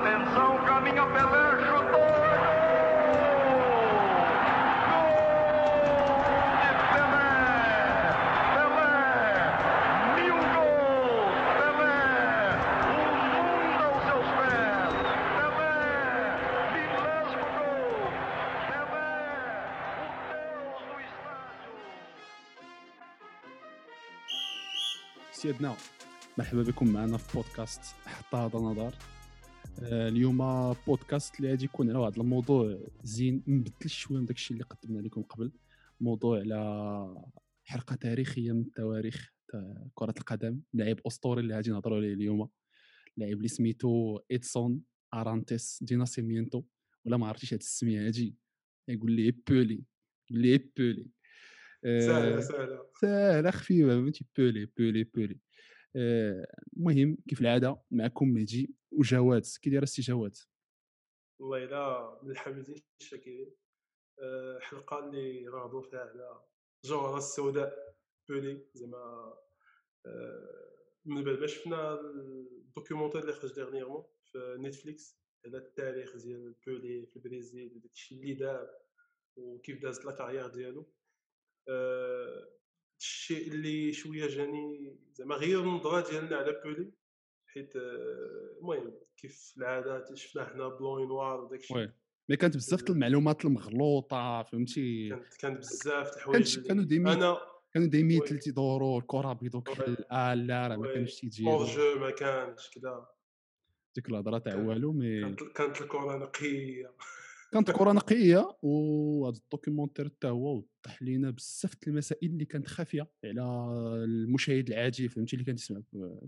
Atenção, caminha Pelé, chutou! Gol de Pelé! Pelé! Mil gols! Pelé! O mundo aos seus pés! Pelé! Milésimo gol! Pelé! O Deus do estádio! سيدنا مرحبا بكم معنا في بودكاست حتى هذا نظر آه، اليوم بودكاست اللي غادي يكون على واحد الموضوع زين مبدل شوية من داكشي اللي قدمنا لكم قبل. موضوع على حلقه تاريخية من التواريخ تاع كرة القدم. لاعب أسطوري اللي غادي نهضروا عليه اليوم. لاعب اللي سميتو إدسون أرانتيس دي ناسيمينتو ولا ما عرفتيش هاد السمية هادي. يقول لي بولي يقول لي بولي. آه، سهله سهلة. سهلة خفيفة فهمتي؟ بيلي بيلي بيلي. آه، المهم كيف العادة معكم مهدي. وجواد كي داير السي جواد. والله إلا من الحميدين الشاكرين أه، حلقة اللي غاضوا فيها على الجوهره السوداء بيلي زعما من بعد ما شفنا ال documentaire اللي خرج dernièrement في نتفليكس على التاريخ ديال بيلي في البرازيل وداكشي اللي دار وكيف دازت لا كارير ديالو. الشيء اللي شوية جاني زعما غير النظره ديالنا على بولي. حيت أه، المهم كيف العاده شفنا حنا بلون نوار وداكشي وي. مي كانت بزاف د المعلومات المغلوطة فهمتي؟ كانت كانت بزاف الحوايج كانوا اللي- ديما- أنا كانوا دايمين وي. تلتي دورو الكرة بيضو كحل آه لا راه ما. كانش تيجي جو ما كانش كذا ديك الهضرة تاع والو مي كانت الكرة نقية. كانت الكره نقية وهذا ال documentaire حتى هو وضح لينا بزاف المسائل اللي كانت خافية على المشاهد العادي فهمتي اللي كان تسمع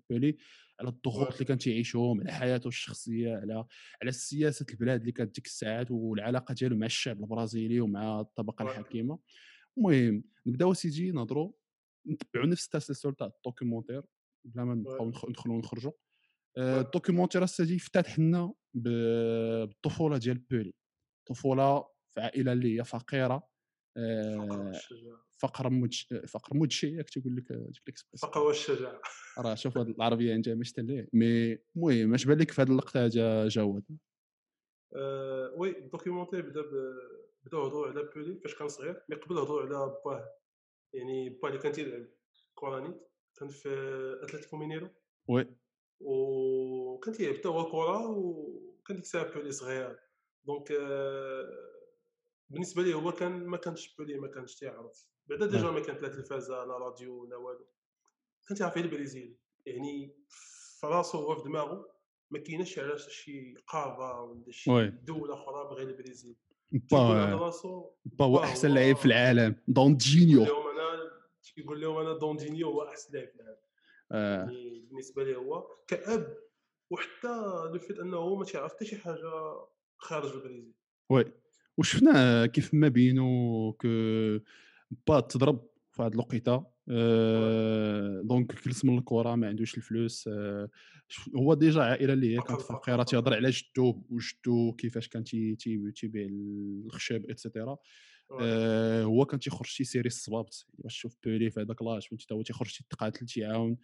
بيلي على الضغوط. اللي كان تعيشهم على حياته الشخصية على على سياسة البلاد اللي كانت ديك الساعات والعلاقة ديالو مع الشعب البرازيلي ومع الطبقة. الحاكمة المهم نبداو سيدي نهضروا نتبعوا نفس التسلسل تاع ال documentaire بلا ما نبقاو ندخلوا ونخرجوا آه،. Le documentaire السيد افتتح لنا بالطفولة ديال بولي طفولة في عائله اللي هي فقيرة آه، فقر مدش فقر مدشي ياك تيقول لك ديك l'espèce فقر والشجاعة. راه شوف هاد العربية انت مش تلي mais المهم اش بان لك في هاد اللقطة جا جواد أه، وي Le documentaire بدا ب- بداو يهضروا على بولي فاش كان صغير mais قبل هضروا على باه يعني باه اللي كان تيلعب كورانيت كان في أتلتيكو مينيرو. oui. وكان تيلعب حتى هو كره وكان ديك الساعة بولي صغير. donc آه، بالنسبة ليه هو كان ما كانش بولي ما كانش تيعرف. بعدا déjà ما كانت لا تلفازة لا راديو لا والو. كان تيعرف غير البرازيل يعني في راسو هو في دماغه ما كايناش علاش شي قاره ولا شي. دولة أخرى بغير البرازيل. با با هو با أحسن هو- لعيب في العالم يقول دونجينيو لهم أنا يقول لهم أنا دوندينيو هو أحسن لاعب في العالم. آه. يعني بالنسبة ليه هو كأب وحتى لو fait أنه ما تيعرف حتى شي حاجة خارج البرازيل oui. وشفنا كيف ما بينو que با تضرب في هاد الوقيتة. آه، donc كلس من الكره ما عندوش الفلوس. ش- هو déjà عائلة اللي هي كانت فقيرة. تيهضر على جدو وجدو كيفاش كان تي- تي- تيبيع الخشب et cetera آه، هو كان تيخرج تيسيري الصبابط. باش تشوف بولي في هذاك l'âge فهمتي؟ تا هو تيخرج تيتقاتل تيعاون.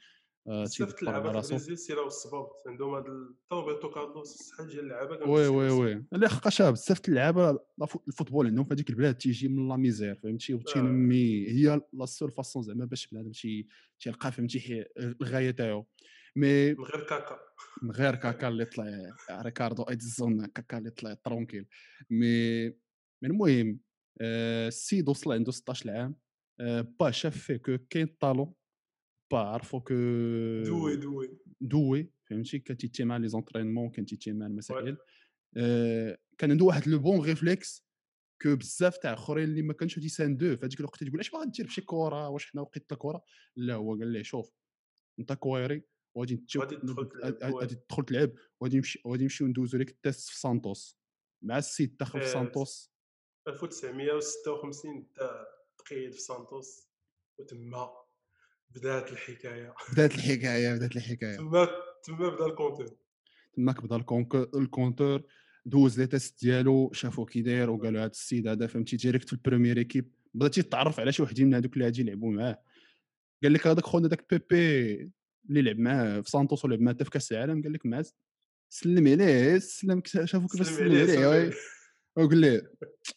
بزاف تيدبر اللعابه في سيراو الصبابط عندهم هذا روبرتو كارلوس شحال ديال اللعابه oui oui. oui. لا حقاش بزاف اللعابه الفوتبول عندهم في هذيك البلاد تيجي من la misère فهمتي؟ وتينمي هي la seule façon زعما باش بنادم تي تيلقى فهمتي؟ الغاية تاعو. mais من غير كاكا. من غير كاكا اللي طلع ريكاردو إديسون كاكا اللي طلع tranquille. mais mais المهم آه، السيد وصل عنده 16 عام. آه، با شاف فيه que كاين talent. با عرفو que دوي دوي دوي فهمتي؟ كان تيتي مع les entraînements كان تيتي مع المسائل آه، كان عنده واحد le bon réflexe que بزاف تاع اخرين اللي ما كانش يساندوه في هذيك الوقت تقول اش باغي دير بشي كره واش حنا وقيت الكره لا هو قال ليه شوف انت كويري وغادي غادي تدخل تلعب، وغادي نمشي غادي نمشيو ندوزو لك ال test في سانتوس. مع السيد دخل في إيه، سانتوس. 1956 دا تقيد في سانتوس وتما. بدات الحكاية. بدات الحكاية بدات الحكاية. تما تما بدأ الكونتور. تماك بدأ الكونتور. دوز les tests ديالو شافو كي داير وقالوا هذا السيد هذا فهمتي direct في ال première équipe بدا تيتعرف على شي وحدين من هذوك اللي غادي يلعبوا معاه. قال لك هذاك خونا داك بيبي اللي لعب معاه في سانتوس ولعب معاه حتى في كاس العالم قال لك مع سلم عليه سلم شافو كيفاش سلم عليه،. وقال ليه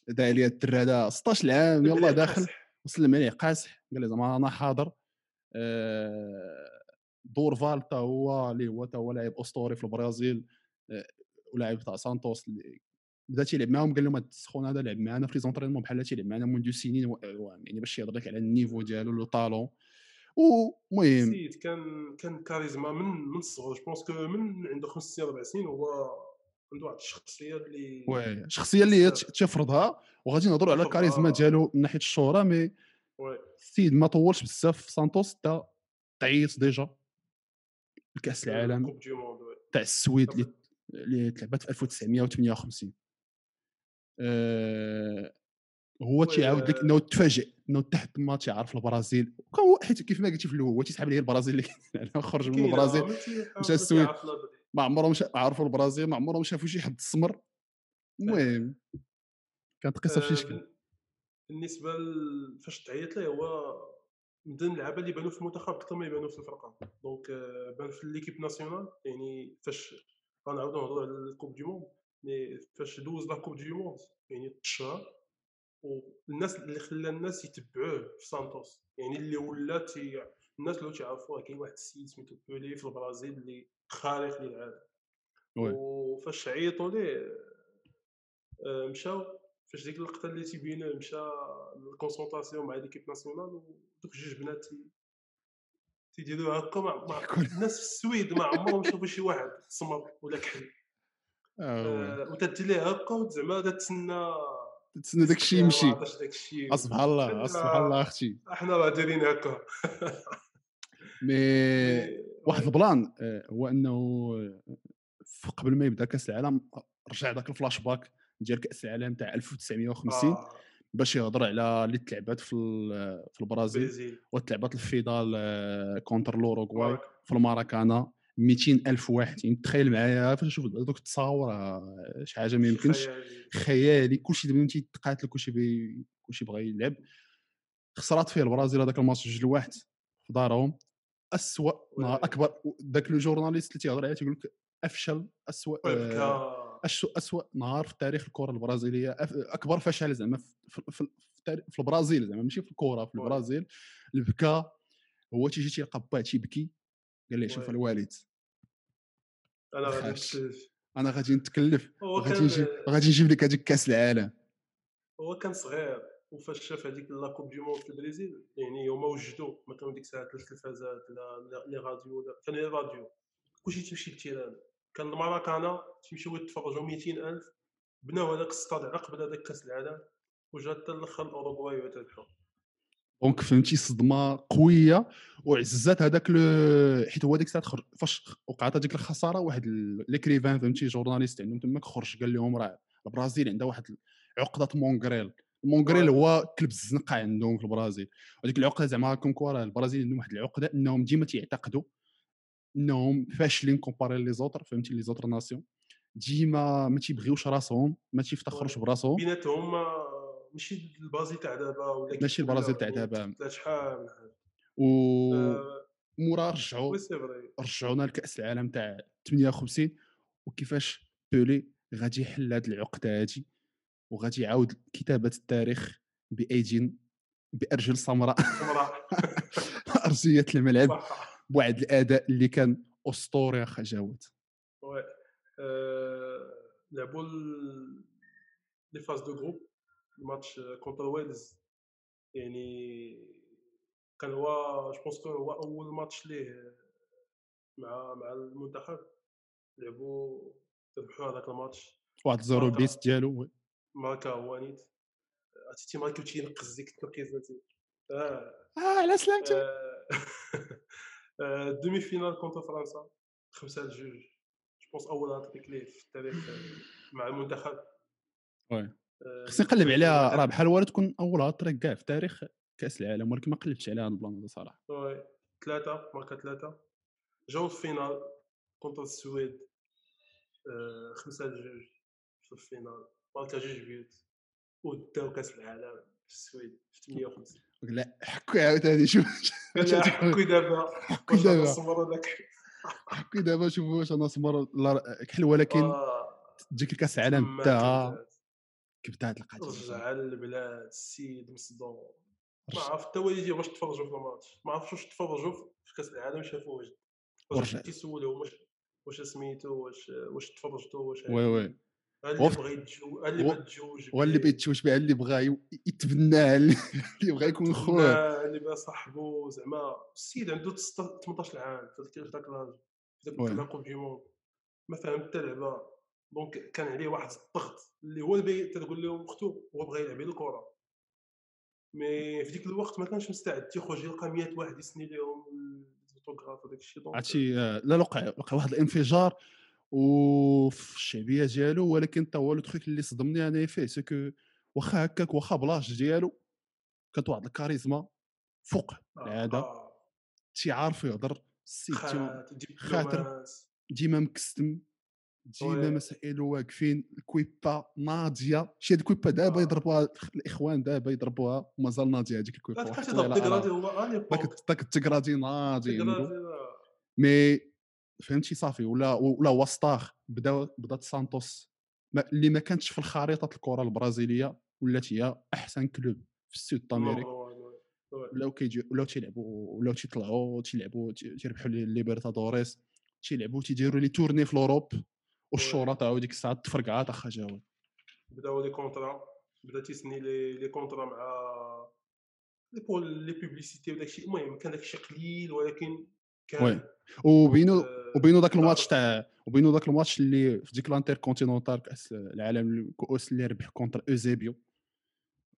دا عليا الدرا هذا 16 عام لي داخل. وسلم عليه قاسح قال لي زعما أنا حاضر. دور فالتا هو اللي هو تا هو لاعب أسطوري في البرازيل آه، ولاعب تاع سانتوس اللي بدا تيلعب معاهم قال لهم السخون هذا لعب معنا في les entraînements بحال تيلعب معنا منذ سنين يعني باش يهضر لك على ال niveau ديالو le talent. ومهم سيد كان كان charisme من من الصغر. je pense que من عنده خمس سنين أربع سنين هو عنده واحد الشخصية اللي وي الشخصيه اللي تفرضها. وغادي نهضروا على. الكاريزما ديالو من ناحية الشهرة mais السيد ما طولش بزاف في سانتوس تا تعيط déjà الكاس العالم. تاع السويد اللي اللي تلعبت في 1958 آه، هو تيعاود لك انه تفاجئ انه تحت ما تيعرف البرازيل هو حيت كيف ما قلتي في الأول هو تيسحب عليه البرازيل اللي خرج من البرازيل مشى السويد. ما عمرهم عرفوا البرازيل ما عمرهم شافوا شي حد اسمر المهم كانت قصه في شكل بالنسبة ل- فاش تعيط ليه هو من اللعابة اللي بانوا في المنتخب أكثر ما يبانوا في الفرقة donc آه، بان في l'équipe nationale يعني فاش غنعاودو نهضروا على ال coupe du monde mais فاش دوز la coupe du monde يعني تشهر والناس اللي خلى الناس يتبعوه في سانتوس يعني اللي ولا تي الناس اللي تعرفوه كاين واحد السيد سميتو بولي في البرازيل اللي خارق للعاده oui. وفاش عيطوا ليه آه، مشاو فاش ديك اللقطة اللي تيبين مشى la concentration مع l'équipe nationale ودوك جوج بنات تي- تيديروا هكا مع, الناس في السويد ما عمرهم شافوا شي واحد سمر ولا كحل. آه،. آه، وتدي ليه هكا زعما تتسنى تسنى داك الشيء يمشي. داك سبحان الله سبحان الله أختي. أحنا راه دايرين هكا. mais واحد ال plan آه، هو أنه قبل ما يبدأ كأس العالم رجع ذاك الفلاش باك. ديال كأس العالم تاع 1950 آه، باش يهضر على اللي تلعبات في في البرازيل برازيل. وتلعبات الفينال آه، contre l'Uruguay. في الماراكانا 200 ألف واحد. يعني تخيل معايا فاش نشوف دوك التصاور آه، شي حاجة ما يمكنش. خيالي. كلشي دابا تيتقاتل كلشي بي كلشي بغى يلعب. خسرات فيه البرازيل هذاك الماتش جوج لواحد في دارهم. اسوء نهار oui. أكبر ذاك le journaliste اللي تيهضر عليه تيقول لك أفشل اسوء آه، أسوأ أسوأ نهار في تاريخ الكرة البرازيلية أكبر فشل زعما في, في, في, البرازيل زعما ماشي في الكرة في. البرازيل البكا هو تيجي تيلقى باه تيبكي قال لي شوف. الوالد أنا غادي. نتكلف أنا غادي نتكلف غادي نجيب غادي نجيب لك هذيك كاس العالم هو كان صغير وفاش شاف هذيك la Coupe du Monde في البرازيل يعني هما وجدوا ما كانوا ديك الساعات لا التلفازات لا les radios لا كان غير راديو كلشي تيمشي لل terrain كان الماراكانا تيمشيو يتفرجوا 200 ألف. بناو هذاك الستاد على قبل هذاك كاس العالم وجا حتى الآخر الأوروغواي وتربحوا donc فهمتي صدمة قوية وعزات هذاك لو حيت هو ديك الساعة خرج فاش وقعت هذيك الخسارة واحد l'écrivain فهمتي journaliste عندهم تماك خرج قال لهم راه البرازيل عندها واحد عقدة mongrel. mongrel. هو كلب الزنقة عندهم في البرازيل. وديك العقدة زعما comme quoi راه البرازيل عندهم واحد العقدة إنهم ديما تيعتقدوا انهم فاشلين comparé les autres فهمتي؟ les autres nations. ديما ما تيبغيوش راسهم ما تيفتخروش. براسهم. بيناتهم ماشي البرازيل تاع دابا ولا ماشي البرازيل تاع دابا. شحال. و مورا رجعوا رجعونا لكأس العالم تاع 58 وكيفاش بولي غادي يحل هاد العقدة هادي؟ وغادي يعاود كتابة التاريخ بأيدين بأرجل سمراء. سمراء. ارجيه الملعب. بواحد الأداء اللي كان أسطوري اخا جاود. لعبوا les phases de groupe الماتش contre ويلز يعني كان هو je pense هو اول ماتش ليه مع مع المنتخب لعبوا ربحوا هذاك الماتش واحد زيرو. البيس ديالو ماركا هو نيت عرفتي ماركا تينقز ديك التنقيزات آه آه على سلامتك demi-finale contre فرنسا خمسة لجوج. je pense أول هاتريك ليه في التاريخ آه، مع المنتخب. oui. آه، خصني نقلب عليها راه بحال ولا تكون أول هاتريك كاع في تاريخ كأس العالم؟ ولكن ما قلبتش عليها هاد ال plan هذا صراحة. oui. ثلاثة ماركا ثلاثة جاو ال finale contre السويد. آه، خمسة لجوج في ال finale. ماركا جوج بيوت. وداو كأس العالم في السويد في 58 لا حكوا عاوتاني شوف حكوا دابا. حكوا دابا. كي دابا شوفوا واش أنا سمر كحل ولكن آه، تجيك الكاس العالم كبدات. كبدات القضية رجع للبلاد السيد مصدوم. ما. عرفت حتى والديه واش تفرجوا في الماتش. ما عرفتش واش تفرجوا في كاس العالم شافوا واش ورجع. واش واش سميتو واش واش تفرجتوا واش oui oui. اللي وف- بغى يتجوج ها اللي بغى يتجوج هو اللي بغى يتشوش بها اللي بغى ي- يتبناه اللي بغى يكون خوه خوه اللي بغى صاحبو زعما السيد عنده 16 18 عام في ذاك- l'âge في ذاك oui. la Coupe du Monde ما فهم حتى لعبه donc كان عليه واحد الضغط اللي هو اللي تقول لهم أختو هو بغى يلعب الكرة. mais في ديك الوقت ما كانش مستعد تيخرج يلقى 100 واحد يسني لهم الاوتوغراف وداك الشيء عرفتي آه، لا وقع وقع واحد الانفجار وفي الشعبية ديالو ولكن تا هو le truc اللي صدمني أنا فيه c'est que واخا هكاك واخا ب l'âge ديالو كانت واحد الكاريزما فوق العادة آه، تيعرف يهضر السيد خاطر. ديما مكستم ديما oui. مسائل واقفين الكويبا ناضية شي هاد الكويبا دابا آه. يضربوها الإخوان دابا يضربوها ومازال ناضية هذيك الكويبا داك التكرادي ناضي. mais فهمتي صافي؟ ولا ولا une star بدا بدات سانتوس ما اللي ما كانتش في الخريطة الكرة البرازيلية ولات هي أحسن club في ال Sud Amérique. ولاو كيجي ولاو تيلعبوا ولاو تيطلعوا تيلعبوا تي- تيربحوا les Libertadores تيلعبوا تيديروا les tournées في l'Europe. والشهره تاعو ديك الساعة تفرقعات اخا جاوا بداو les contrats بدا تيسني les les contrats مع les pubs les publicités وداك الشيء المهم كان داك الشيء قليل ولكن كان oui. وبينو آه، وبينو ذاك الماتش تاع وبينو ذاك الماتش اللي في ديك ال Intercontinentale كأس العالم الكؤوس اللي ربح contre اوزيبيو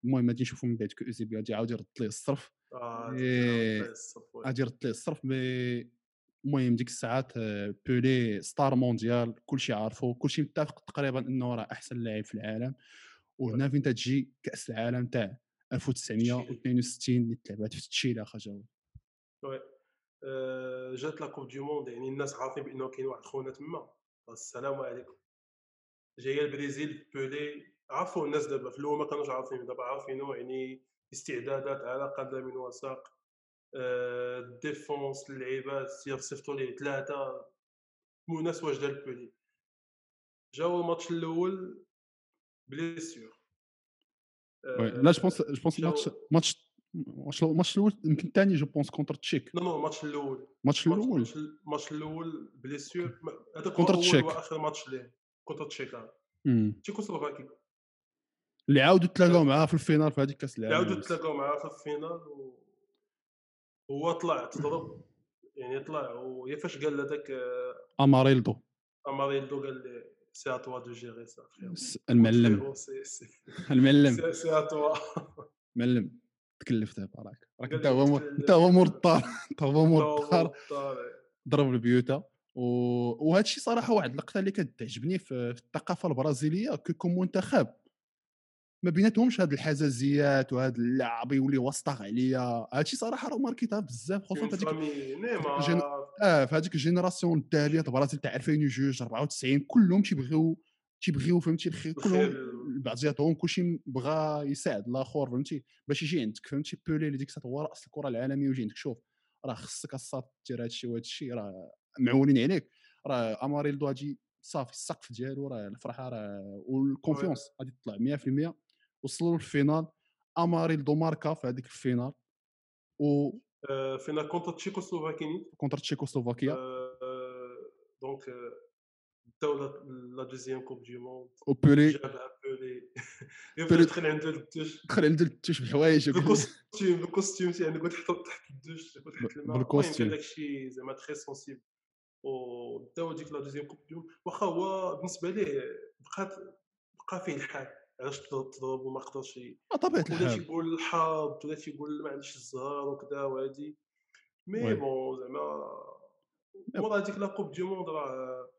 المهم غادي نشوفوا من بعد اوزيبيو غادي يعاود يرد ليه الصرف. آه،. غادي يرد ليه الصرف mais المهم ديك الساعات آه، بولي star mondiale كلشي عارفو كلشي متفق تقريبا إنه راه أحسن لاعب في العالم. وهنا فين تجي كأس العالم تاع 1962 اللي تلعبات في تشيلي اخا جات la Coupe du Monde يعني الناس عارفين بأنه كاين واحد خونا تما. السلام عليكم. جاية البرازيل بولي عرفوا الناس دابا في الأول ما كانوش عارفين دابا عارفينه يعني استعدادات على قدم وساق. آه، ال défense اللعيبات صيفطوا ليه ثلاثة. مو ناس واش دار بولي. جاو الماتش الأول blessure oui. لا je pense je pense جاو- ماتش الماتش الأول يمكن الثاني je pense contre تشيك. non non الماتش الأول. الماتش الأول. الماتش- الأول blessure هو contre تشيك. وآخر ماتش ليه contre تشيك آه. تشيكوسلوفاكي. اللي عاودوا تلاقاو معاه في الفينال في هذيك كاس العالم عاودوا تلاقاو معاه في ال finale و... هو طلع تضرب. يعني طلع ويا فاش قال هذاك آه، أماريلدو. أماريلدو قال لي c'est à toi de gérer ça المعلم. المعلم. c'est- c'est à toi معلم تكلف دابا راك أنت هو. أنت هو مول الدار أنت هو مول الدار. ضرب البيوتا و... وهذا الشيء صراحة واحد اللقطة اللي كتعجبني في, في الثقافة البرازيلية que comme منتخب ما بيناتهمش هاد الحزازيات وهاد اللعب يولي une star عليا هذا الشيء صراحة راه ماركيتها بزاف خصوصا في هذيك جن- آه في هذيك ال génération التالية البرازيل تاع 2002 94 كلهم تيبغيو تيبغيو فهمتي الخير. كلهم بعضياتهم كلشي بغى يساعد الآخر فهمتي باش يجي عندك فهمتي بولي اللي ديك الساعة هو رأس الكرة العالمية ويجي عندك. شوف راه خصك الصاد دير هذا الشيء وهذا الشيء راه معولين عليك راه أماريلدو غادي صافي السقف ديالو راه الفرحة راه وال confiance غادي تطلع 100% وصلوا لل finale أماريلدو ماركا في هذيك ال finale. و آه، فينا contre Tchécoslovaquie contre تشيكوسلوفاكيا. آه، donc بداو la- deuxième coupe du monde وبولي جابها بولي يدخل عنده الدوش دخل عنده التوش بالحوايج وكل- بال costume بال costume يعني قلت حط تحت الدوش قلت تحت الماء بال costume. كان داكشي زعما très sensible وداو ديك la deuxième coupe du monde واخا هو بالنسبة ليه بقات بقى فيه الحال علاش تضرب وما قدرش آه، طبيعه ولا الحال تيقول الحظ ولا تيقول ما عنديش الزهر وكذا وهادي mais. bon زعما مورا هذيك la coupe du monde راه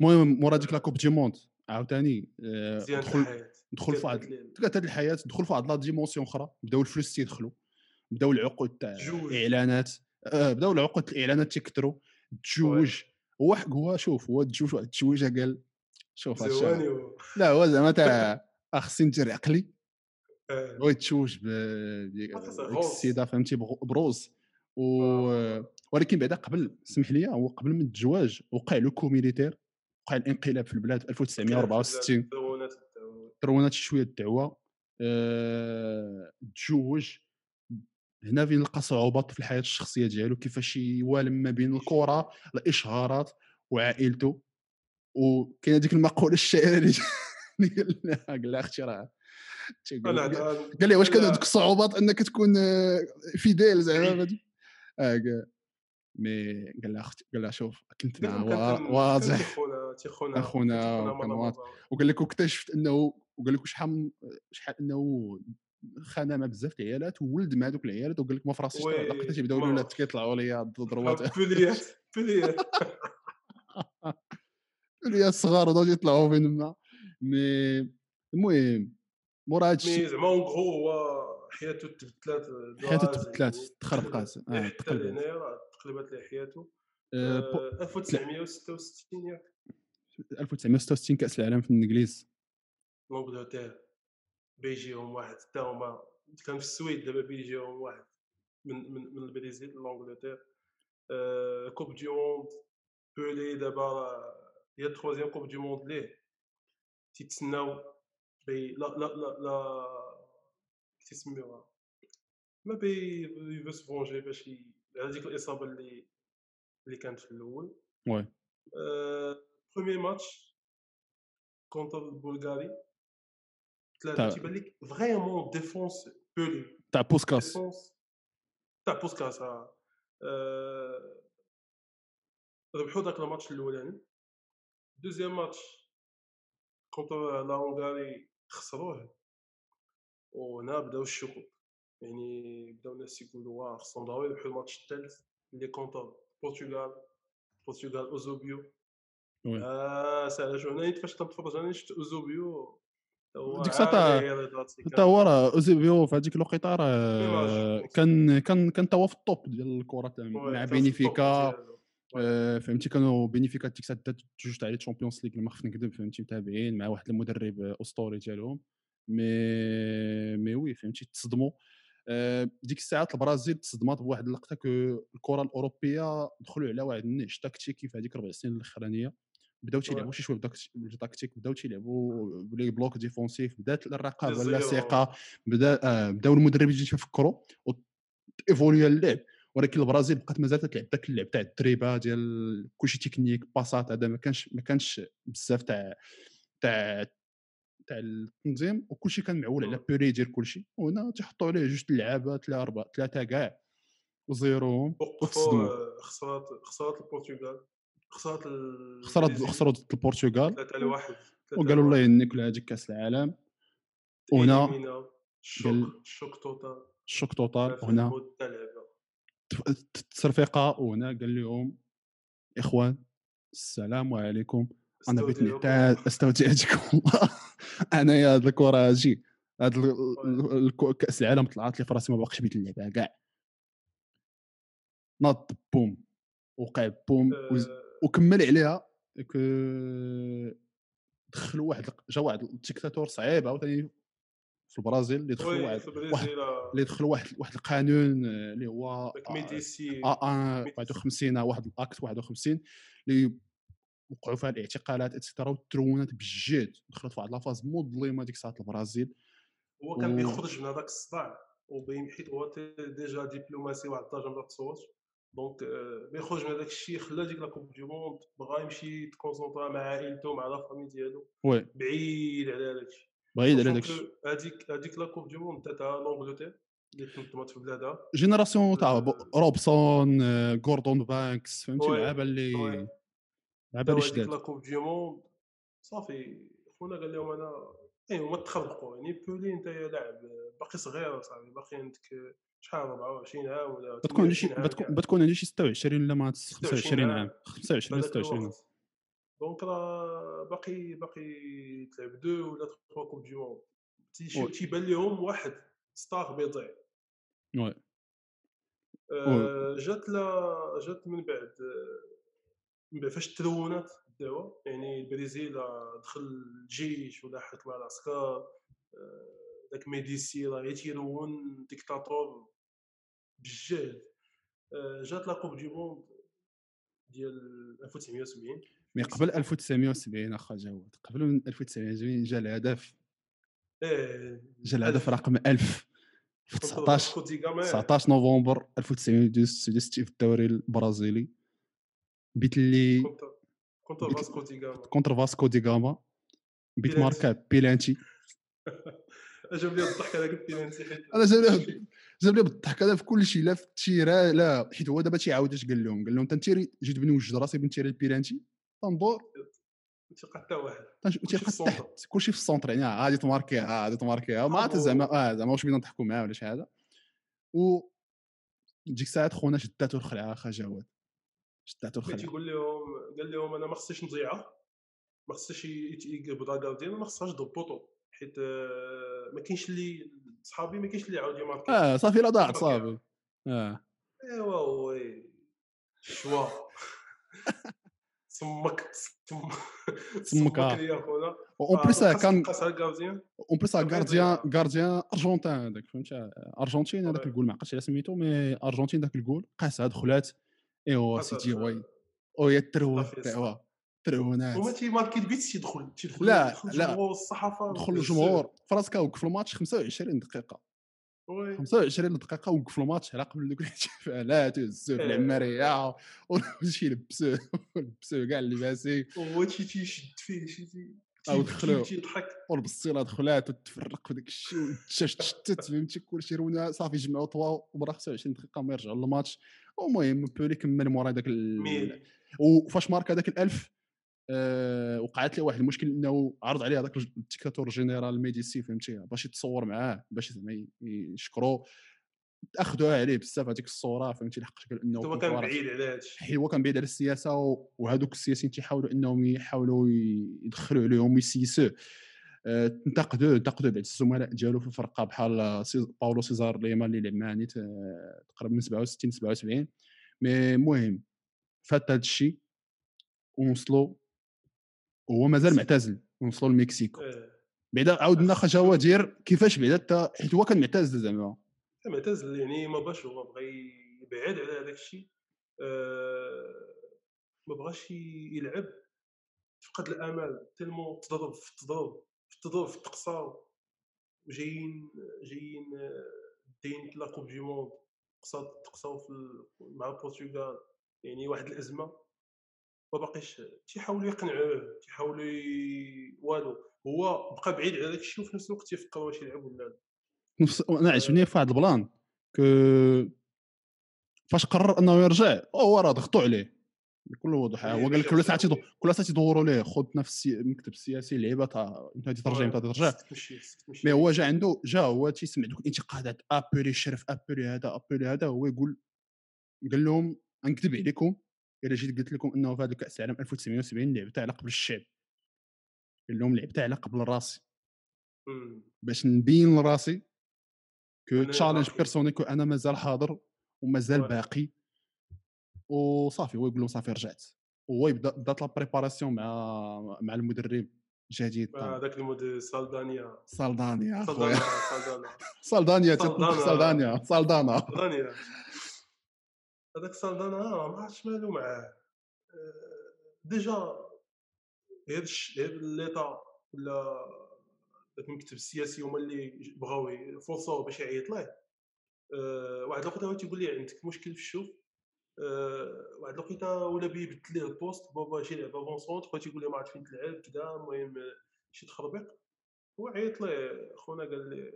المهم مورا ديك la coupe du monde عاوتاني آه، دخل دخل في واحد هذه الحياة دخل في واحد la dimension أخرى بداو الفلوس تيدخلوا بداو العقود تاع. الاعلانات آه بداو العقود الإعلانات تيكثروا تزوج هو حق هو شوف هو تزوج واحد التزويجة قال شوف لا هو زعما تاع آه، خصني ندير عقلي. آه. هو يتشوج ب آه، ديك خاصها ديك غوص. السيده فهمتي بروز. و ولكن بعدا قبل سمح لي هو قبل من التزواج وقع لو كو ميليتير. وقع الإنقلاب في البلاد في 1964 ترونات شوية الدعوه آه، تزوج. هنا فين لقى صعوبات في الحياة الشخصية ديالو كيفاش يوالم ما بين الكرة الإشهارات وعائلته. وكاين هذيك المقولة الشهيره اللي قال لها قال لها أختي راه قال لي واش كان لا. عندك صعوبات أنك تكون آه، فيديل زعما مي قال لها أختي قال لها شوف كنت واضح تيخونا تيخونا وكان واضح. وقال لك واكتشفت إنه وقال لك شحال شحال إنه خانة مع بزاف العيالات وولد مع دوك العيالات وقال لك ما فراسيش لقيت تيبداو الولاد عرفتش. كيطلعوا ليا ضربات بليات بليات يا الصغار بداو يطلعوا فين ما مي المهم مورا هذا مي زعما اون غرو هو حياته تبدلات حياته تبدلات، تخربقات، تقلبات. تقلبات ليه حياته. آه، بو- آه، 1966 ياك 1966 كأس العالم في الإنجليز. لونجلتير بيجيهم واحد. حتى هما كان في السويد دابا بيجيهم واحد. من من من البرازيل لونجلتير آه، كوب دي موند. بولي دابا هي التروازيام كوب دي موند ليه. تيتسناو بي لا لا لا لا تيسميوها ما بي يفو سفونجي باش ديك الاصابه اللي اللي كانت في الأول وي بروميي ماتش كونتر البلغاري ثلاثة تيبان لك vraiment défense بولي تاع بوسكاس تاع بوسكاس. آه، ربحوا ذاك الماتش الاولاني deuxième match contre la Hongrie خسروه وهنا بداو الشكوك يعني بداو الناس يقولوا واه خصهم ضروري يربحوا الماتش الثالث اللي contre البرتغال البرتغال أوزوبيو. آه سالا هنا فاش تنتفرج أنا شفت أوزوبيو ديك رضاتي حتى. هو راه اوزيبيو في هذيك الوقيتة راه. كان كان كان توا في الطوب ديال الكرة مع بينيفيكا. آه، فهمتي كانوا بينيفيكا ديك الساعة دات جوج تاع لي تشامبيونز ليغ ما خفت نكذب فهمتي متابعين مع واحد المدرب أسطوري ديالهم مي مي وي فهمتي تصدموا ديك الساعات البرازيل تصدمات بواحد اللقطة كو الكرة الأوروبية دخلوا على واحد النهج تكتيكي في هذيك ربع سنين الأخرانية. بداو تيلعبوا شي شوية بداك التكتيك بداو تيلعبوا بلي bloc défensif بدات الرقابة ثقه بدا آه، بداو المدربين يجي يفكروا évoluer اللعب. ولكن البرازيل بقات مازال تلعب داك اللعب تاع ال dribble ديال كلشي تكنيك باسات هذا ما كانش ما كانش بزاف تاع تاع تاع التنظيم وكلشي كان معول على مم. بيلي يدير كلشي وهنا تيحطوا عليه جوج اللعابه ثلاثة اربعه ثلاثة كاع وزيروهم وتصدموا خسرات خسرات البرتغال خسرات البرازيل. خسروا ضد البرتغال ثلاثة على واحد ثلاثة وقالوا الله. يهنيك لهذيك كاس العالم وهنا. ال choc ال choc total ال choc total لعبة. التصرفيقه وهنا قال لهم إخوان السلام عليكم أنا بغيت استودعكم. نعتاد استودعتكم الله انايا هاد الكرة أجي هاد كأس العالم طلعت لي في راسي ما باقيش بغيت نلعبها كاع. ناض بوم وقع بوم آه، وكمل عليها دخلوا واحد جا واحد الديكتاتور صعيب عاوتاني في البرازيل اللي دخلوا واحد آه، اللي دخلوا واحد واحد القانون اللي هو آه، ميديسي. 51 واحد ال acte 51 اللي وقعوا فيها الاعتقالات et cetera وترونات بالجد دخلت في واحد la phase مظلمة ديك الساعة البرازيل. هو كان و- بيخرج من هذاك الصداع وبين حيت هو ديجا دبلوماسي واحد الدرجة من التصوت دونك آه، بيخرج من هذاك الشيء خلى ديك لا كوب دي موند بغا يمشي يتكونسونطرا مع عائلته مع لا فامي ديالو. بعيد على هذاك الشيء. بعيد على داك الشيء. هذيك هذيك لا كوب دي موند تاع لونجلتير اللي تنظمت في بلادها. جينيراسيون تاع آه. ب- روبسون جوردون بانكس فهمتي؟ اللعابه اللي وي. اللعابه اللي داو هذيك لا شداد كوب دي موند صافي خونا قال لهم أنا اي هما تخلقوا يعني بولي أنت يا لاعب باقي صغير صاحبي باقي عندك شحال 24 عام ولا بتكون عندي شي 28 عام بتكون. بتكون عندي شي 26 ولا ما 25 عام. عام 25 في هذاك 26 عام الوقت. دونك راه باقي باقي تلعب دو ولا تخوا كوب دي موند وي. تيبان لهم واحد ستار بيضيع وي. آه، جات لا جات من بعد فاش ترونات الدعوه يعني البرازيل دخل الجيش ولا حط العسكر آه، داك ميديسي راه غير tyran ديكتاتور بالجهد آه، جات la coupe du monde ديال 1970 mais قبل 1970 أخا جواد قبل من 1970 جا الهدف. إيه جا الهدف رقم 1000 في contre 19 فاسكو دي غاما 19 نوفمبر 1969 في الدوري البرازيلي. بيت اللي contre فاسكو دي غاما contre فاسكو دي غاما بيت بيلانتي. ماركا بيلانتي عجب لي الضحك هذاك البيلانتي أنا جاب لي جاب لي بالضحك هذا في كل شيء لا في ال terrain لا. حيت هو دابا تيعاود اش قال لهم قال لهم تنتيري جيت بنوجد راسي بنتيري البيلانتي تندور تيقع حتى واحد. تيبقى. تحت كلشي في ال centre. يعني آه، غادي تماركيها غادي تماركيها ما عرفت. زعما آه زعما واش بغينا نضحكوا معاه ولا شي حاجة. و ديك الساعات خونا شداتو الخلعة اخا جواد. شداتو ملي الخلعه تيقول لهم قال لهم أنا ما خصنيش نضيعها ما خصنيش يقبض لا ديالنا ما خصهاش ضرب بوطو حيت آه، ما كاينش اللي صحابي ما كاينش اللي يعاود يماركي آه صافي لا ضاعت. صافي آه إيوا وي شوا سمك سم- سمك، آه. لي اخونا اون بليس كان اون بليس غارديان. غارديان ارجنتين هذاك فهمت ارجنتين هذاك وي. الجول ما عقلتش على سميتو مي ارجنتين ذاك الجول قاسها دخلات ايوا سيتي دخلات. وي أو يا التروه فيستا. تاعوا ترونات وما تيماركي البيت تيدخل تيدخل لا، لا. والصحافه دخل الجمهور فراسكا وقف الماتش 25 دقيقة. وي. 25 دقيقة وقف الماتش على قبل دوك الاحتفالات والزو في إيه. العمارية. وشي لبسوه لبسوه كاع اللباسي هو تي تيشد فيه شي دخلوه. تيضحك والبصيله دخلات وتفرق في داك الشيء والدشاش تشتت فهمتي؟ كلشي رونا صافي جمعوا طوا وبرا 25 دقيقة ما يرجعوا للماتش. المهم بيلي كمل مورا داك ال... وفاش مارك هذاك الألف آه وقعت لي واحد المشكل إنه عرض عليه هذاك الديكتاتور général ميديسي فهمتي؟ باش يتصور معاه باش زعما يشكرو. تاخذوها عليه بزاف هذيك الصورة فهمتي؟ لحقاش قال إنه هو كان بعيد على هادشي هو كان بعيد على السياسة وهذوك السياسيين تيحاولوا إنهم يحاولوا يدخلوا عليهم ويسيسوه. تنتقدوه تنتقدوه بعض الزملاء ديالو في الفرقه بحال باولو سيزار ليما اللي لعب معاه نيت تقريبا من 67 77 mais المهم فات هذا الشيء ونوصلوا وهو مازال معتزل ونوصلوا لمكسيكو آه بعدا عاودنا خا جوادير كيفاش بعدا تا حيت هو كان معتزل زعما. معتزل يعني ما باش هو بغى يبعد على هذاك الشيء آه، ما بغاش يلعب. فقد الأمل تلمو تضرب في التضرب في التضرب في التقصاو جايين جايين آه، داين كوب دي موند تقصاو في مع البرتغال يعني واحد الأزمة. ما باقيش تيحاولوا يقنعوه تيحاولوا. والو هو بقى بعيد على داك الشيء وفي نفس الوقت تيفكر واش يلعب ولا لا نفس أنا عجبني في واحد البلان كو فاش قرر أنه يرجع هو راه ضغطوا عليه. بكل وضوح يعني هو قال لك كل ساعة كل ساعة تيدوروا ليه؟ خذنا في السي... المكتب السياسي لعيبه تاع انت غادي ترجع انت ترجع. تمشي مي هو جا عنده جا هو تيسمع دوك الانتقادات ابولي شرف ابولي هذا ابولي هذا. هو يقول قال لهم نكذب عليكم إلا جيت قلت لكم إنه في هذا كاس العالم 1970 لعبتها على قبل الشعب. قال لهم لعبتها على قبل راسي. باش نبين لراسي comme challenge. personnel que أنا مازال حاضر ومازال. باقي. وصافي هو يقول لهم صافي رجعت. وهو يبدأ بدأت la préparation مع مع المدرب جديد هذاك المود سالدانيا. سالدانيا سالدانيا تيطلق سالدانا. سالدانيا سالدانا. سالدانيا. هذاك سالدانا آه، ما عرفتش مالو معاه. آه، déjà هاد هاد l'État ولا داك المكتب السياسي هما اللي بغاو يفرصوه باش يعيط ليه. آه، واحد الوقيته هو تيقول لي عندك مشكل في الشوف؟ واحد الوقيته ولا بيبدل ليه ال poste بابا شي لعب avant-centre خويا تيقول لي ما عرفت فين تلعب كذا المهم آه، شي تخربيق. هو عيط ليه خونا قال لي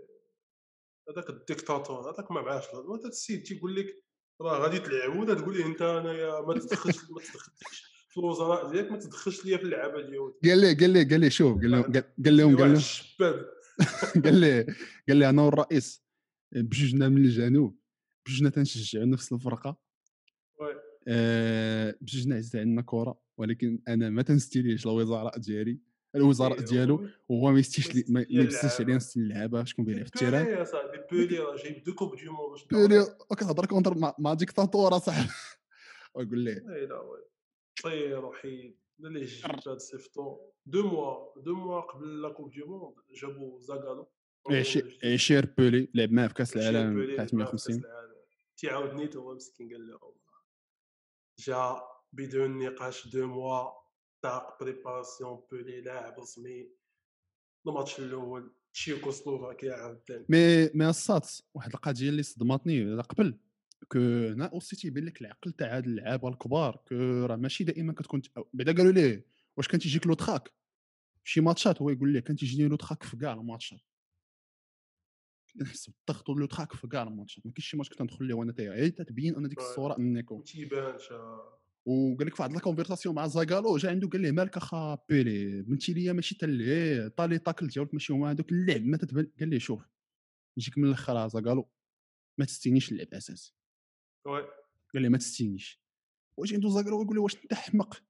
هذاك الديكتاتور هذاك ما معاش هذا السيد تيقول لك راه غادي تلعب ولا تقول لي انت انايا ما تدخلش ما تدخلش في الوزراء ديالك ما تدخلش ليا في اللعابه ديالي قال لي قال لي قال لي شوف قال لهم قال- لهم قال لهم قال لي قال لي أنا والرئيس بجوجنا من الجنوب بجوجنا تنشجعوا نفس الفرقة؟ آه، بجوجنا عزيز عندنا كرة ولكن أنا ما تنستيليش الوزراء ديالي. الوزراء إيه، ديالو هو- وهو ما يستيش لي- ما يستيش ليا يبسش علينا اللعابة. نفس اللعابه شكون بيلعب في ال terrain. بيلي يا صاحبي بيلي راه جايب deux coupes du monde بيلي كتهضر contre مع- مع ديكتاتور صاحبي ويقول لي إي لا وي. طير وحيد اللي هاد الصيفطو دو موا دو موا قبل لا كوب دي موند جابوا زاغالو عشير بولي لعب معاه في كأس العالم تاع لعب معاه في كأس 58 العالم. تيعاود نيت هو مسكين قال لهم جا بدون نقاش دو موا طاق بريباراسيون بولي لاعب رسمي الماتش الأول تشيكوسلوفاكيا عاوتاني مي مي السات واحد القضية اللي صدمتني قبل que هنا aussi تيبان لك العقل تاع هاد اللعابه الكبار que راه ماشي دائما كتكون بعدا قالوا ليه؟ واش كان تيجيك le trac شي ماتشات هو يقول لك كان تيجيني le trac في كاع الماتشات. نحس بالضغط و le trac في كاع الماتشات ما كاينش شي ماتش كنت ندخل ليه وأنا تايا. غير تتبين أن ديك. الصورة انكم تيبانش. وقال لك في واحد la conversation مع زاغالو جا عنده قال ليه مالك أخا بيلي؟ بنتي ليا ماشي تا اللي طالي تاكل ديالك ماشي هما هذوك اللعب. ما تتبان. قال ليه شوف نجيك من الأخر زاغالو ما تستينيش اللعب اساسي قال لي ما تستينيش. واش عنده زاغالو يقول له واش انت حمق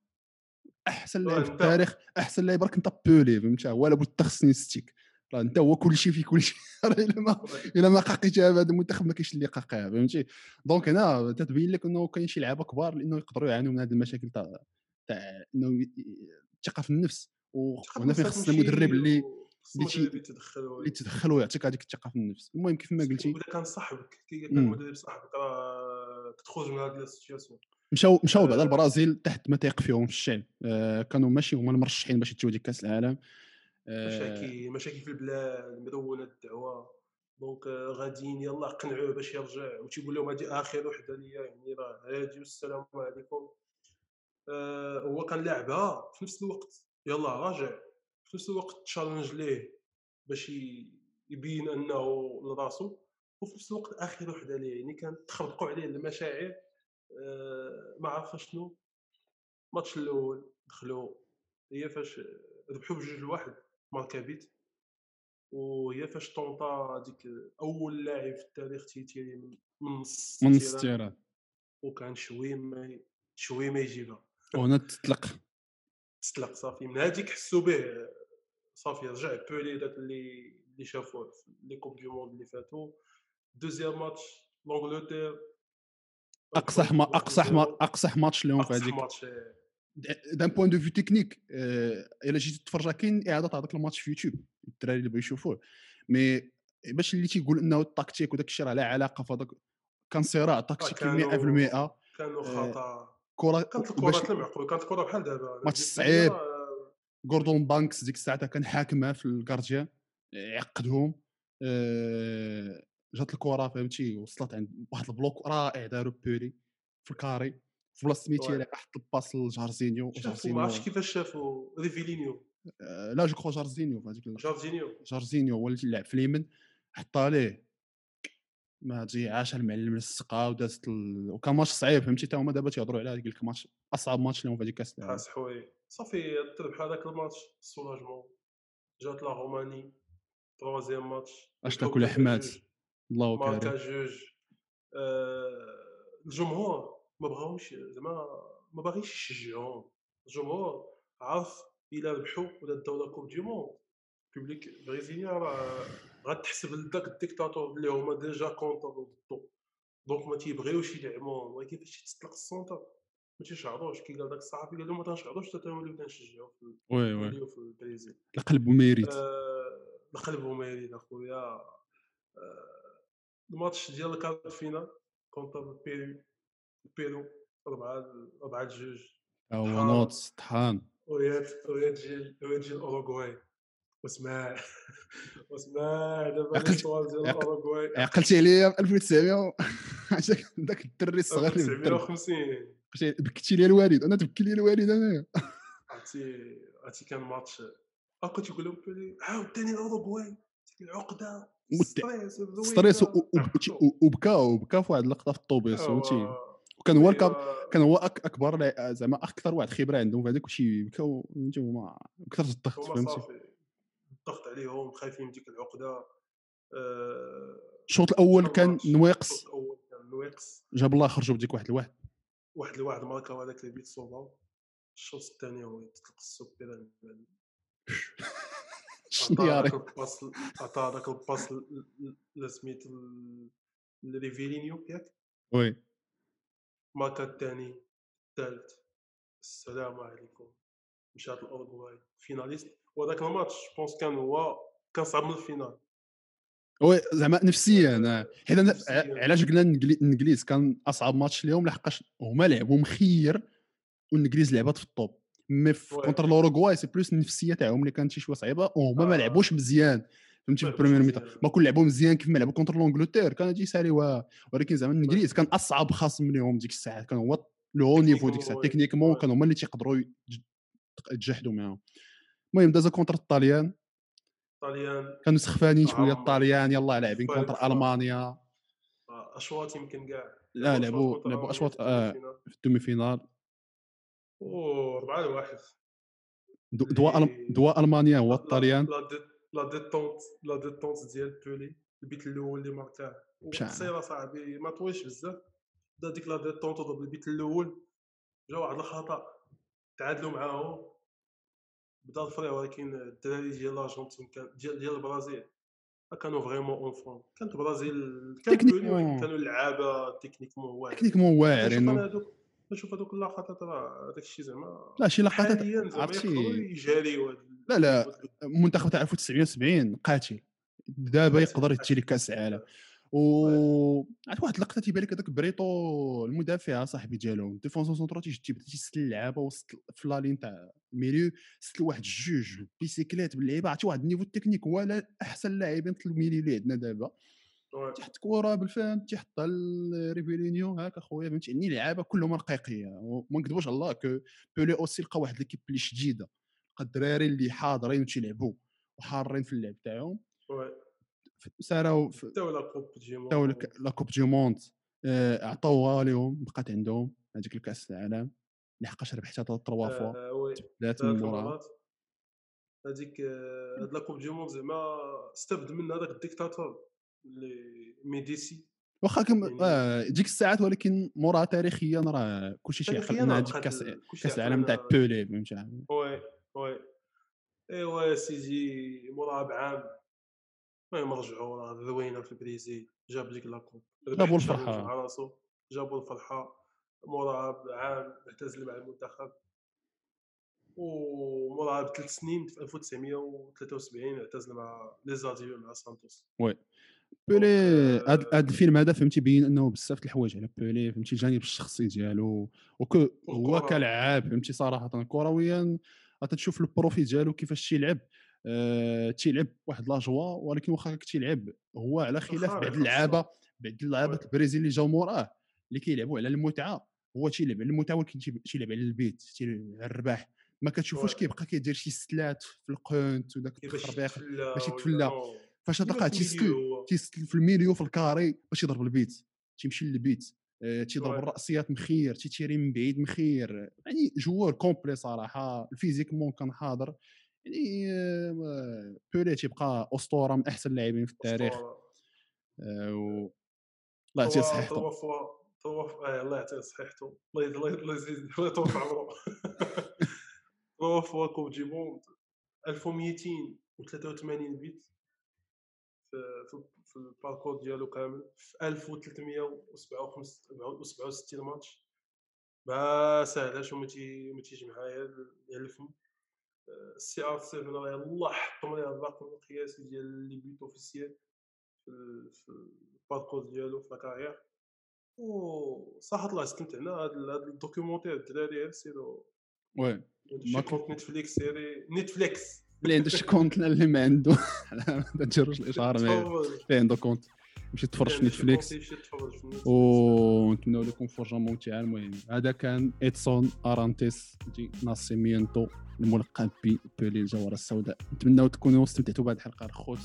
احسن لاعب في التاريخ أحسن لاعب راك أنت بيلي فهمتي هو لابد تخصني ستيك. راه انت هو كل شيء في كل شيء. راه إلا ما إلا ما قاقيتها بهذا المنتخب ما كاينش اللي قاقيها فهمتي؟ donc هنا تتبين لك إنه كاين شي لعابه كبار لأنه يقدروا يعانوا من هذه المشاكل تاع تاع إنه الثقة في النفس. وهنا فين خصنا مدرب اللي اللي تي- اللي تدخل ويعطيك هذيك الثقة في النفس. المهم كيف ما قلتي ولا كان صاحبك كي. كان مدرب صاحبك راه كتخرج من هذه ال situation. مشاو مشاو بعد آه. البرازيل تحت ما تيق فيهم في الشعب آه، كانوا ماشي هما المرشحين باش يتيو ديك كأس العالم. مشاكل مشاكل في البلاد مدونة الدعوة. donc آه، غاديين يلا قنعوه باش يرجع. وتيقول لهم هذه آخر وحدة ليا يعني راه هادي والسلام عليكم. آه، هو كان لاعبها في نفس الوقت. يلا راجع. في نفس الوقت challenge ليه باش يبين أنه لراسو. وفي نفس الوقت آخر وحدة ليه يعني كانت تخبطوا عليه المشاعر. آه، ما عرف شنو. الماتش الأول دخلوا. هي فاش ربحوا بجوج لواحد. ماركا بيت وهي فاش طونطا هذيك أول لاعب في التاريخ تيتيري من من نص من ال terrain، الستيران وكان شوي ما شوي ما يجيبها. وهنا تطلق. تسلق صافي. من هذيك حسوا به صافي رجع بيلي داك اللي اللي شافوه في les coupes du monde اللي فاتوا. deuxième match l'Angleterre أقصح ما أقصح ما أقصح ماتش لهم في هذيك d'un point de vue technique الا جيتي تتفرج كاين اعاده هذاك الماتش في يوتيوب الدراري اللي بغيو يشوفوه mais باش اللي تيقول انه التكتيك وداك الشيء راه لا علاقه في هذاك كان صراع تكتيكي كانوا- 100% كانوا خطا كره كانت الكره المعقول كانت الكره بحال دابا ماتش صعيب. جوردون بانكس ديك الساعة كان حاكمها في الكارديان عقدهم جات الكره فهمتي وصلت عند واحد البلوك رائع دارو بيري في الكاري في بلاصه ميتي وي. حط الباس لجارزينيو شافوا ما جارزينيو عرفتش كيفاش شافوا ريفيلينيو. آه، لا جو كخوا جارزينيو في هذيك جورجينيو جارزينيو. هو اللي لعب في اليمن حطها ليه ما تجي عاش المعلم للسقا ودازت ال... وكان ماتش صعيب فهمتي؟ تا هما دابا تيهضروا على هذيك الماتش أصعب ماتش لهم في هذيك كاس العالم. حاس حوي. صافي تربح هذاك ال match soulagement جات la Roumanie troisième match أش تاكل ماركا احمد. الله ماركا كريم. جوج. آه، الجمهور ما بغاوش زعما ما باغيش يشجعوهم الجمهور عارف إلا ربحوا ولا داو la coupe du monde public brésilien راه غتحسب لذاك الديكتاتور اللي هما déjà contre ضدو donc ما تيبغيوش يدعموهم. ولكن فاش تطلق ال centre ما تيشعروش. كي قال داك الصحفي قال لهم ما تنشعروش حتى بدا نشجعوا في oui oui. وفي البرازيل القلب ميريت. آه، القلب ميريد أخويا. آه، الماتش ديال ال quart finale contre بيرو بيرو 4 4 جوج ها هو طحان. نوت طحان. ويا ويا تجي ويا تجي الاوروغواي واسمع. واسمع دابا ديال الاوروغواي عقلتي عليا في 1900 عشان ذاك الدري الصغير اللي بالدرب. 950 قلت بكيتي لي الوالد أنا تبكي لي الوالد انايا عرفتي عرفتي كان ماتش. هاكا تيقول لهم بيلي عاوتاني الاوروغواي العقده ستريس. ستريس وبكى وبكى في واحد اللقطة في الطوبيس فهمتي. وكان هو الكاب أيوا. كان هو أكبر زعما أكثر واحد خبرة عندهم في هذاك وشي بكاو فهمتي هما كثر الضغط فهمتي؟ الضغط عليهم خايفين من ديك العقدة. آه، الشوط الأول كان نواقص. الشوط الأول كان نواقص. جاب الله خرجوا بديك واحد الواحد واحد الواحد ماركا هذاك اللي بيت صوباو الشوط الثاني هو يتطلق السوبر شنو يا هذاك الباس عطى هذاك الباس لسميت لريفيلينيو ياك. oui. ماركا الثاني الثالث السلام عليكم مشات الاوروغواي finaliste وهذاك الماتش بونس كان هو كان صعب من ال finale oui زعما نفسيا آه. حيت. علاش قلنا الانجليز كان أصعب ماتش ليهم لحقاش هما لعبوا مخير والإنجليز لعبات في ال top mais. contre الأوروغواي c'est plus النفسية تاعهم اللي كانت شي شوية صعيبة وهما ما آه. لعبوش مزيان فهمتي في ال première mi-temps. ما كون لعبوا مزيان كيف ما لعبوا contre l'Angleterre كان يجي يساليوها ولكن زعما الانجليز كان أصعب خصم ليهم ديك الساعة. كان هو le haut niveau ديك الساعة. techniquement. كانوا هما اللي تيقدروا يتج- يتجحدوا معاهم. المهم دازا contre الطاليان طاليان كانوا سخفانين شوية. الطاليان يلا لاعبين contre. ألمانيا. آه، أشواط يمكن كاع. لا لعبوا لعبوا أشواط في آه، ال demi-finale أو 4 لواحد. دو- دواء دواء ألمانيا هو الطليان. لا دي- لا ديتونت لا ديتونت ديال بولي البيت الأول اللي ماركاه. قصيره صاحبي ما طويش بزاف بدا ديك لا ديتونت وضرب البيت الأول جا واحد الخطا تعادلوا معاهم بدا الفري ولكن الدراري ديال لارجنتين ديال ديال البرازيل كانوا فريمون اون فورم كانت البرازيل كان تكنيك- بولي ولكن كانوا لعابه تكنيكمون واعرين تكنيكمون واعرين نشوف هذوك اللقطات راه هذاك الشيء زعما لا شي لقطات عرفتي يجاريو لا لا المنتخب تاع 1979 قاتل. دابا يقدر يتجي. لك كاس العالم. و عرفت واحد اللقطة تيبان لك هذاك بريطو المدافع صاحبي ديالهم. défenseur central تيجي تيبدا تيسل اللعابة وسط في la ligne تاع ال milieu سل واحد جوج bicyclettes باللعيبة. عرفتي واحد ال niveau ال technique هو أحسن لاعبين في ال milieu اللي عندنا دابا. تحت كره بالفهم تيحطها لريفيلينيو هاك اخويا فهمتي؟ يعني لعابة كلهم رقيقيه وما نكذبوش على الله كو بولي اوسي لقى واحد ليكيب اللي شديدة. الدراري اللي حاضرين تيلعبوا وحارين في اللعب تاعهم. ساراو. داو الك- لا كوب دي موند آه، عطاوها لهم بقات عندهم هذيك الكاس العالم لحقاش ربحتها تروا فوا. آه، وي. ثلاث ثلاث من موراها مرات هذيك آه، هاد لا كوب دي موند زعما استفد من هذاك الديكتاتور اللي ميديسي. واخا كم يعني- آه، ديك الساعات ولكن موراها تاريخيا راه كلشي شي راه هذيك كاس كاس العالم تاع بيلي فهمتي oui. oui. ايوا يا سيدي موراها بعام المهم رجعوا راه ذوينا في البريزيل جاب ديك la coupe جابوا الفرحة. مع راسو. جابوا الفرحة. موراها بعام اعتزل مع المنتخب. وموراها بثلاث سنين في 1973 اعتزل مع les adieux مع سانتوس. بيلي donc، هاد الفيلم هذا فهمتي بين انه بزاف د الحوايج على بيلي فهمتي الجانب الشخصي ديالو. وكو هو. كلاعب فهمتي صراحة. كرويا غتشوف ال profil ديالو كيفاش تيلعب آه تيلعب واحد la joie ولكن واخا تيلعب هو على خلاف بعض. اللعابة بعض اللعابة. البرازيل اللي جاو موراه اللي كيلعبوا على المتعة هو تيلعب على المتعة ولكن تي- تيلعب على ال but تيلعب على الرباح ما كتشوفوش. كيبقى كيدير شي ستلات في القنت وداك التخربيق باش يتفلى. فاش تلقاه. تيستل في ال milieu في ال carré باش يضرب ال but تيمشي لل but تيضرب. الرأسيات مخير تيتيري من بعيد مخير يعني joueur complet صراحة ال physiquement كان حاضر يعني آه، بيلي تيبقى أسطورة من أحسن اللاعبين في التاريخ. آه، و الله يعطيه صحيحته آه، الله يعطيه صحيحته الله يز- الله يز- الله يزيد الله يطول عمره trois fois coupe du monde 1283 but. في في, ال parcours ديالو كامل في 1367 ماتش. ما ساهلاش وما تي- ما تيجي معايا ال- الفم. ال CR 7 راه يلاه حطم ليه الرقم القياسي ديال les buts officiels في ال- في ال parcours ديالو في la carrière و صح الله استمتعنا هاد ال- هاد ال documentaire الدراري سيرو oui. عندو شي ما compte Netflix سيري Netflix اللي عنده شي compte اللي ما عنده ما تجروش الاشهار تفرج. اللي عنده compte يمشي يتفرج في Netflix. ونتمنوا لكم فرجه ممتعه المهم هذا كان ادسون ارانتيس دي ناسيمينتو الملقب ببيلي الجوهره السوداء نتمنوا تكونوا استمتعتوا بهذه الحلقة الخوت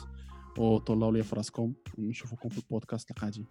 وطلعوا لي في راسكم ونشوفكم في البودكاست القادم